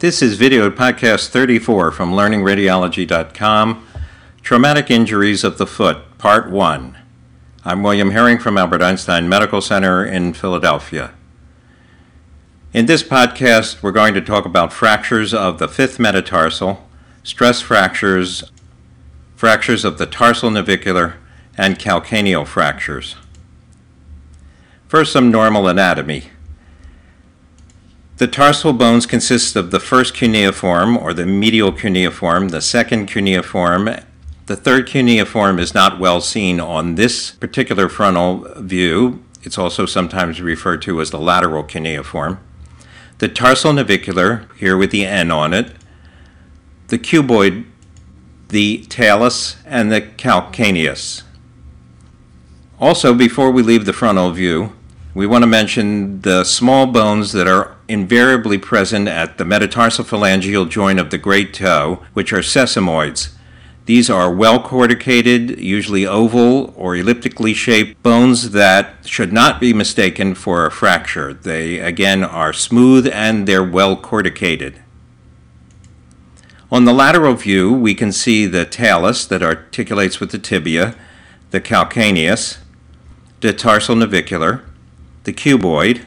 This is video podcast 34 from learningradiology.com Traumatic Injuries of the Foot, Part 1. I'm William Herring from Albert Einstein Medical Center in Philadelphia. In this podcast, we're going to talk about fractures of the fifth metatarsal, stress fractures, fractures of the tarsal navicular, and calcaneal fractures. First, some normal anatomy. The tarsal bones consist of the first cuneiform, or the medial cuneiform, the second cuneiform. The third cuneiform is not well seen on this particular frontal view. It's also sometimes referred to as the lateral cuneiform. The tarsal navicular, here with the N on it, the cuboid, the talus, and the calcaneus. Also, before we leave the frontal view, we want to mention the small bones that are invariably present at the metatarsophalangeal joint of the great toe, which are sesamoids. These are well corticated, usually oval or elliptically shaped bones that should not be mistaken for a fracture. They, again, are smooth and they're well corticated. On the lateral view, we can see the talus that articulates with the tibia, the calcaneus, the tarsal navicular, the cuboid,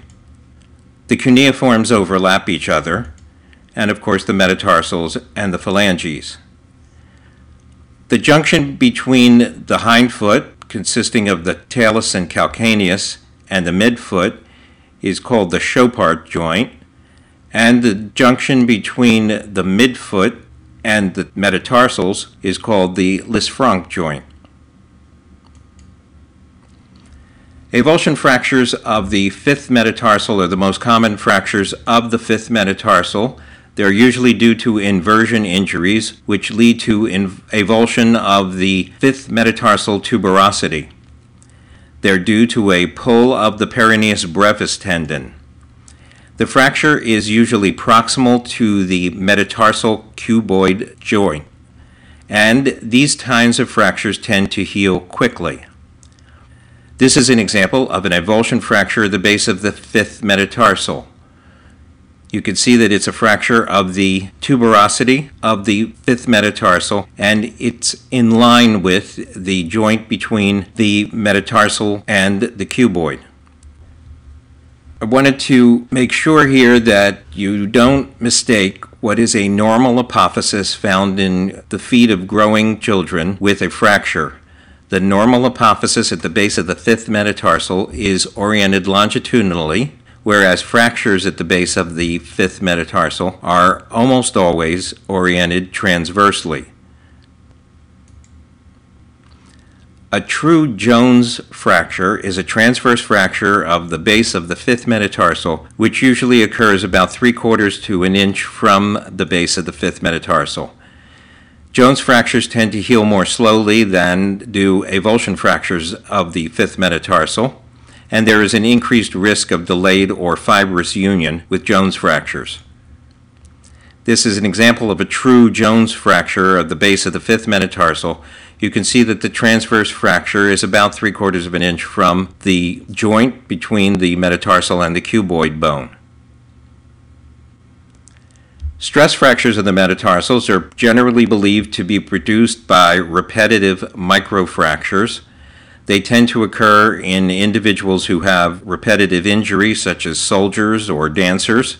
the cuneiforms overlap each other, and of course the metatarsals and the phalanges. The junction between the hind foot, consisting of the talus and calcaneus, and the midfoot is called the Chopart joint, and the junction between the midfoot and the metatarsals is called the Lisfranc joint. Avulsion fractures of the fifth metatarsal are the most common fractures of the fifth metatarsal. They're usually due to inversion injuries, which lead to avulsion of the fifth metatarsal tuberosity. They're due to a pull of the peroneus brevis tendon. The fracture is usually proximal to the metatarsal cuboid joint, and these kinds of fractures tend to heal quickly. This is an example of an avulsion fracture at the base of the fifth metatarsal. You can see that it's a fracture of the tuberosity of the fifth metatarsal, and it's in line with the joint between the metatarsal and the cuboid. I wanted to make sure here that you don't mistake what is a normal apophysis found in the feet of growing children with a fracture. The normal apophysis at the base of the fifth metatarsal is oriented longitudinally, whereas fractures at the base of the fifth metatarsal are almost always oriented transversely. A true Jones fracture is a transverse fracture of the base of the fifth metatarsal, which usually occurs about three quarters to an inch from the base of the fifth metatarsal. Jones fractures tend to heal more slowly than do avulsion fractures of the fifth metatarsal, and there is an increased risk of delayed or fibrous union with Jones fractures. This is an example of a true Jones fracture of the base of the fifth metatarsal. You can see that the transverse fracture is about three quarters of an inch from the joint between the metatarsal and the cuboid bone. Stress fractures of the metatarsals are generally believed to be produced by repetitive microfractures. They tend to occur in individuals who have repetitive injuries, such as soldiers or dancers.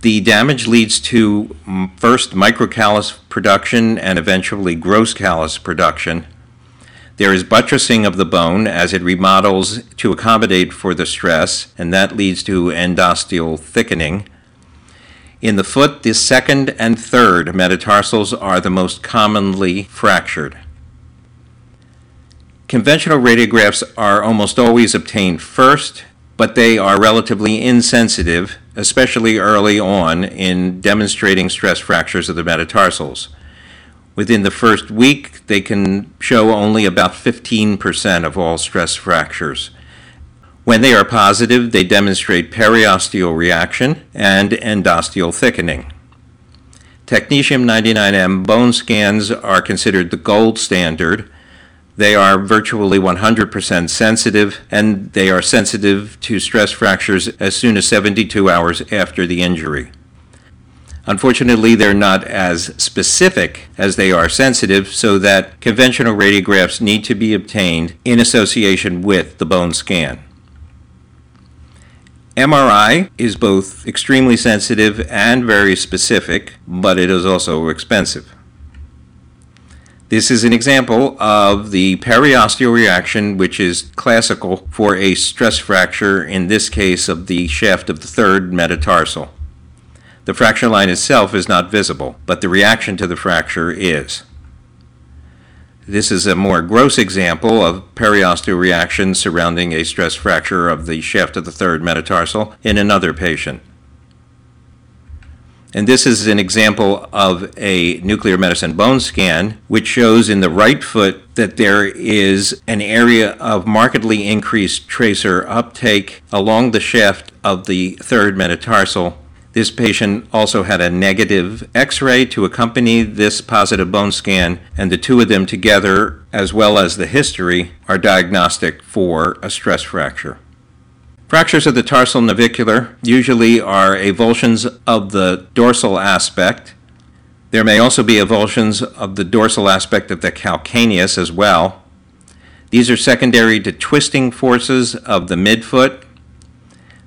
The damage leads to mm, first microcallus production and eventually gross callus production. There is buttressing of the bone as it remodels to accommodate for the stress, and that leads to endosteal thickening. In the foot, the second and third metatarsals are the most commonly fractured. Conventional radiographs are almost always obtained first, but they are relatively insensitive, especially early on in demonstrating stress fractures of the metatarsals. Within the first week, they can show only about 15% of all stress fractures. When they are positive, they demonstrate periosteal reaction and endosteal thickening. Technetium 99M bone scans are considered the gold standard. They are virtually 100% sensitive, and they are sensitive to stress fractures as soon as 72 hours after the injury. Unfortunately, they're not as specific as they are sensitive, so that conventional radiographs need to be obtained in association with the bone scan. MRI is both extremely sensitive and very specific, but it is also expensive. This is an example of the periosteal reaction, which is classical for a stress fracture, in this case of the shaft of the third metatarsal. The fracture line itself is not visible, but the reaction to the fracture is. This is a more gross example of periosteal reaction surrounding a stress fracture of the shaft of the third metatarsal in another patient. And this is an example of a nuclear medicine bone scan, which shows in the right foot that there is an area of markedly increased tracer uptake along the shaft of the third metatarsal this patient also had a negative x ray to accompany this positive bone scan, and the two of them together, as well as the history, are diagnostic for a stress fracture. Fractures of the tarsal navicular usually are avulsions of the dorsal aspect. There may also be avulsions of the dorsal aspect of the calcaneus as well. These are secondary to twisting forces of the midfoot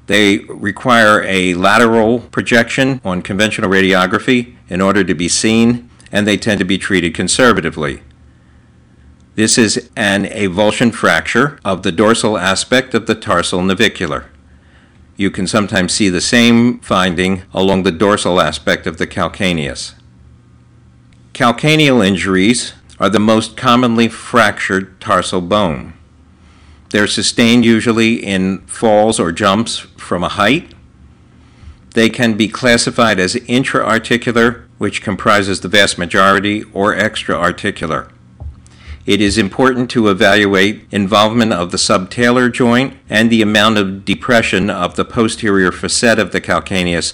they require a lateral projection on conventional radiography in order to be seen, and they tend to be treated conservatively. This is an avulsion fracture of the dorsal aspect of the tarsal navicular. You can sometimes see the same finding along the dorsal aspect of the calcaneus. Calcaneal injuries are the most commonly fractured tarsal bone. They're sustained usually in falls or jumps from a height. They can be classified as intra-articular, which comprises the vast majority, or extra-articular. It is important to evaluate involvement of the subtalar joint and the amount of depression of the posterior facet of the calcaneus,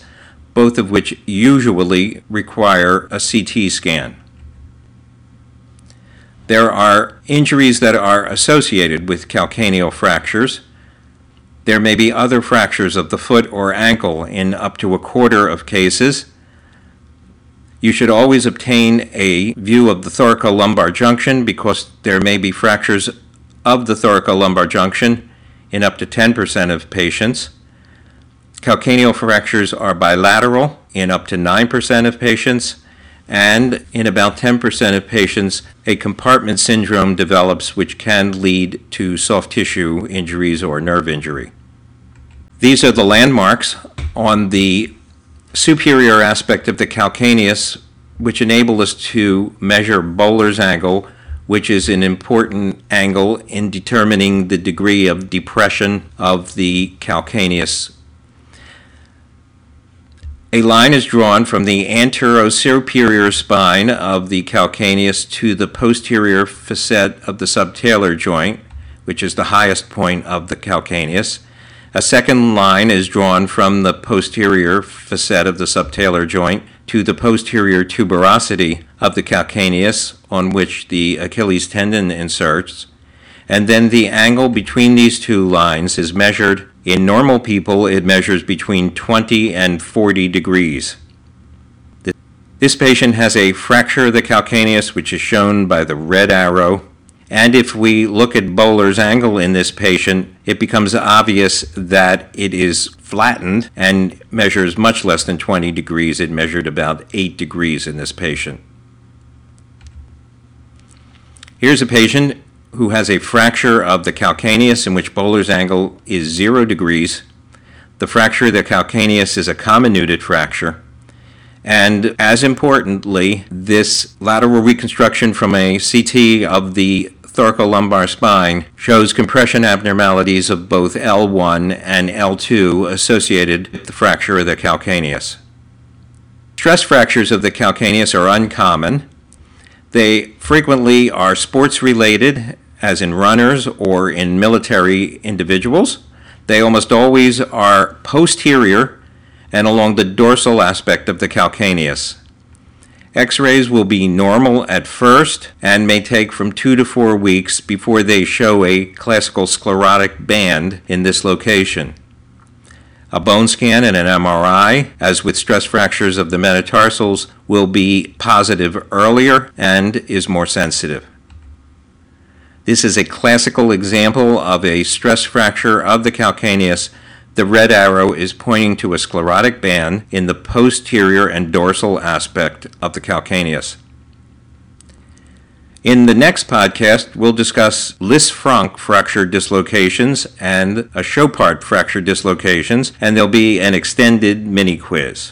both of which usually require a CT scan. There are injuries that are associated with calcaneal fractures. There may be other fractures of the foot or ankle in up to a quarter of cases. You should always obtain a view of the thoracolumbar junction because there may be fractures of the thoracolumbar junction in up to 10% of patients. Calcaneal fractures are bilateral in up to 9% of patients, and in about 10% of patients, a compartment syndrome develops which can lead to soft tissue injuries or nerve injury. These are the landmarks on the superior aspect of the calcaneus, which enable us to measure Böhler's angle, which is an important angle in determining the degree of depression of the calcaneus a line is drawn from the anterosuperior spine of the calcaneus to the posterior facet of the subtalar joint, which is the highest point of the calcaneus. A second line is drawn from the posterior facet of the subtalar joint to the posterior tuberosity of the calcaneus, on which the Achilles tendon inserts. And then the angle between these two lines is measured in normal people, it measures between 20 and 40 degrees. This patient has a fracture of the calcaneus, which is shown by the red arrow. And if we look at Böhler's angle in this patient, it becomes obvious that it is flattened and measures much less than 20 degrees. It measured about 8 degrees in this patient. Here's a patient who has a fracture of the calcaneus in which Böhler's angle is zero degrees. The fracture of the calcaneus is a comminuted fracture. And as importantly, this lateral reconstruction from a CT of the thoracolumbar spine shows compression abnormalities of both L1 and L2 associated with the fracture of the calcaneus. Stress fractures of the calcaneus are uncommon. They frequently are sports related as in runners or in military individuals. They almost always are posterior and along the dorsal aspect of the calcaneus. X rays will be normal at first and may take from two to four weeks before they show a classical sclerotic band in this location. A bone scan and an MRI, as with stress fractures of the metatarsals, will be positive earlier and is more sensitive. This is a classical example of a stress fracture of the calcaneus. The red arrow is pointing to a sclerotic band in the posterior and dorsal aspect of the calcaneus. In the next podcast, we'll discuss Lisfranc fracture dislocations and a Chopart fracture dislocations, and there'll be an extended mini quiz.